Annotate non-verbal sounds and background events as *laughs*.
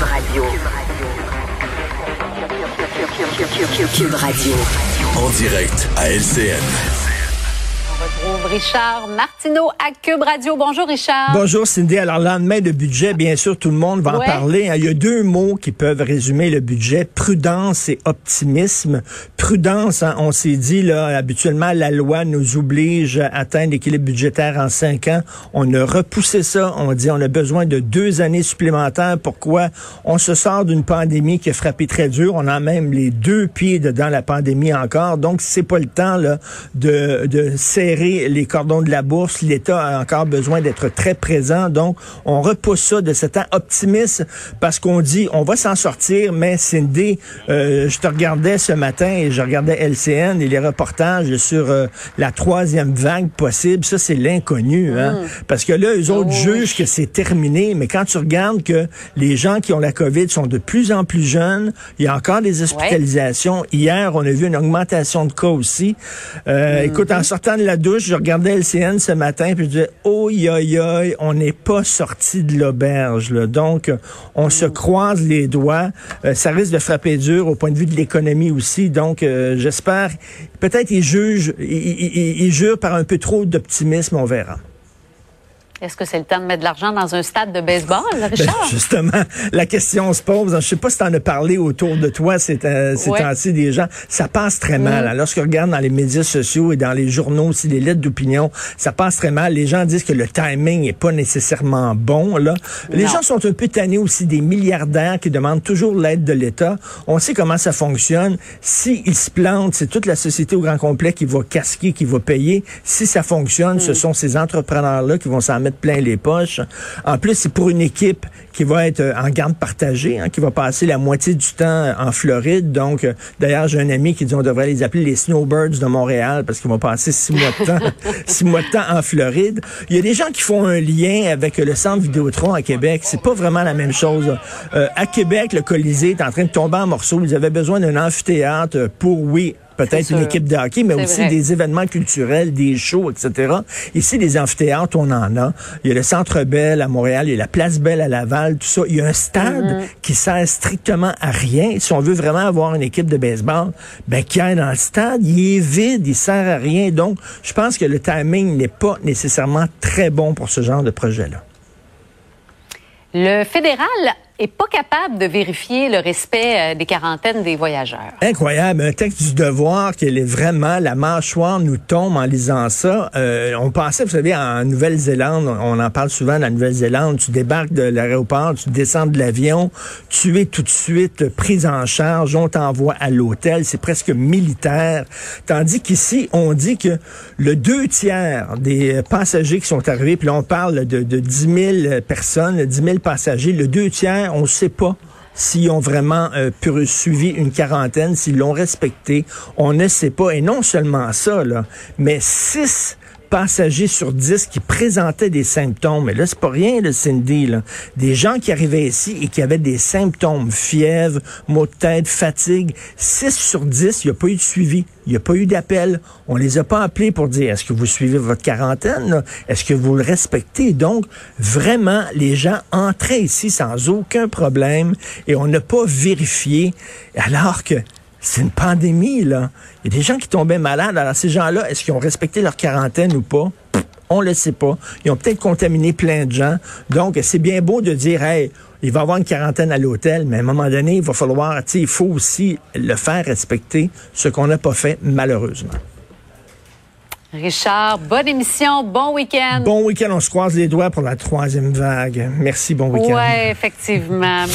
Radio. Radio. En direct à LCN. Retrouve Richard Martineau à Cube Radio. Bonjour Richard. Bonjour Cindy. Alors lendemain de budget, bien sûr, tout le monde va en parler. Il y a deux mots qui peuvent résumer le budget prudence et optimisme. Prudence, hein, on s'est dit là, habituellement la loi nous oblige à atteindre l'équilibre budgétaire en cinq ans. On a repoussé ça. On dit on a besoin de deux années supplémentaires. Pourquoi? On se sort d'une pandémie qui a frappé très dur. On a même les deux pieds dedans la pandémie encore. Donc c'est pas le temps là de, de serrer les cordons de la bourse. L'État a encore besoin d'être très présent. Donc, on repousse ça de cet temps optimiste parce qu'on dit on va s'en sortir, mais Cindy, euh, je te regardais ce matin et je regardais LCN et les reportages sur euh, la troisième vague possible. Ça, c'est l'inconnu. Hein? Parce que là, eux autres Oh, jugent que c'est terminé, mais quand tu regardes que les gens qui ont la COVID sont de plus en plus jeunes, il y a encore des hospitalisations. Hier, on a vu une augmentation de cas aussi. Euh, Écoute, en sortant de la douche, je regardais LCN ce matin, puis je disais, oh, yo, yo, on n'est pas sorti de l'auberge. là. Donc, on se croise les doigts. Euh, ça risque de frapper dur au point de vue de l'économie aussi. Donc, euh, j'espère, peut-être ils jugent, ils, ils- ils- ils jurent par un peu trop d'optimisme, on verra. Est-ce que c'est le temps de mettre de l'argent dans un stade de baseball, Ben, Richard? justement, la question se pose. Je sais pas si tu en as parlé autour de toi ces, euh, ces Ouais. temps-ci des gens. Ça passe très mal. hein. Lorsque regarde dans les médias sociaux et dans les journaux aussi, les lettres d'opinion, ça passe très mal. Les gens disent que le timing est pas nécessairement bon. Là. Les Non. gens sont un peu tannés aussi des milliardaires qui demandent toujours l'aide de l'État. On sait comment ça fonctionne. S'ils se plantent, c'est toute la société au grand complet qui va casquer, qui va payer. Si ça fonctionne, ce sont ces entrepreneurs-là qui vont s'en mettre plein les poches. En plus, c'est pour une équipe qui va être euh, en garde partagée, hein, qui va passer la moitié du temps en Floride. Donc, euh, d'ailleurs, j'ai un ami qui dit on devrait les appeler les Snowbirds de Montréal parce qu'ils vont passer six mois de temps, *laughs* six mois en Floride. Il y a des gens qui font un lien avec le centre Vidéotron à Québec. C'est pas vraiment la même chose. Euh, à Québec, le Colisée est en train de tomber en morceaux. Ils avaient besoin d'un amphithéâtre pour, oui, peut-être une équipe de hockey, mais aussi vrai. des événements culturels, des shows, etc. Ici, les amphithéâtres, on en a. Il y a le Centre Bell à Montréal, il y a la Place Belle à Laval, tout ça. Il y a un stade Mm-hmm. qui sert strictement à rien. Si on veut vraiment avoir une équipe de baseball, ben, qui aille dans le stade, il est vide, il sert à rien. Donc, je pense que le timing n'est pas nécessairement très bon pour ce genre de projet-là. Le fédéral est pas capable de vérifier le respect euh, des quarantaines des voyageurs. Incroyable, un texte du devoir qu'elle est vraiment la mâchoire nous tombe en lisant ça. Euh, on pensait, vous savez, en Nouvelle-Zélande, on en parle souvent la Nouvelle-Zélande, tu débarques de l'aéroport, tu descends de l'avion, tu es tout de suite pris en charge, on t'envoie à l'hôtel, c'est presque militaire. Tandis qu'ici, on dit que le deux tiers des passagers qui sont arrivés, puis là on parle de, de 10 000 personnes, 10 000 passagers, le deux tiers, on ne sait pas s'ils ont vraiment euh, suivi une quarantaine, s'ils l'ont respecté, on ne sait pas. Et non seulement ça, là, mais six passagers sur 10 qui présentaient des symptômes. Mais là, c'est pas rien, le Cindy. Là. Des gens qui arrivaient ici et qui avaient des symptômes, fièvre, maux de tête, fatigue. 6 sur 10, il n'y a pas eu de suivi. Il n'y a pas eu d'appel. On les a pas appelés pour dire est-ce que vous suivez votre quarantaine? Est-ce que vous le respectez? Donc, vraiment, les gens entraient ici sans aucun problème et on n'a pas vérifié alors que c'est une pandémie, là. Il y a des gens qui tombaient malades. Alors, ces gens-là, est-ce qu'ils ont respecté leur quarantaine ou pas? Pff, On le sait pas. Ils ont peut-être contaminé plein de gens. Donc, c'est bien beau de dire, hey, il va y avoir une quarantaine à l'hôtel, mais à un moment donné, il va falloir, tu sais, il faut aussi le faire respecter, ce qu'on n'a pas fait, malheureusement. Richard, bonne émission, bon week-end. Bon week-end, on se croise les doigts pour la troisième vague. Merci, bon week-end. Ouais, effectivement.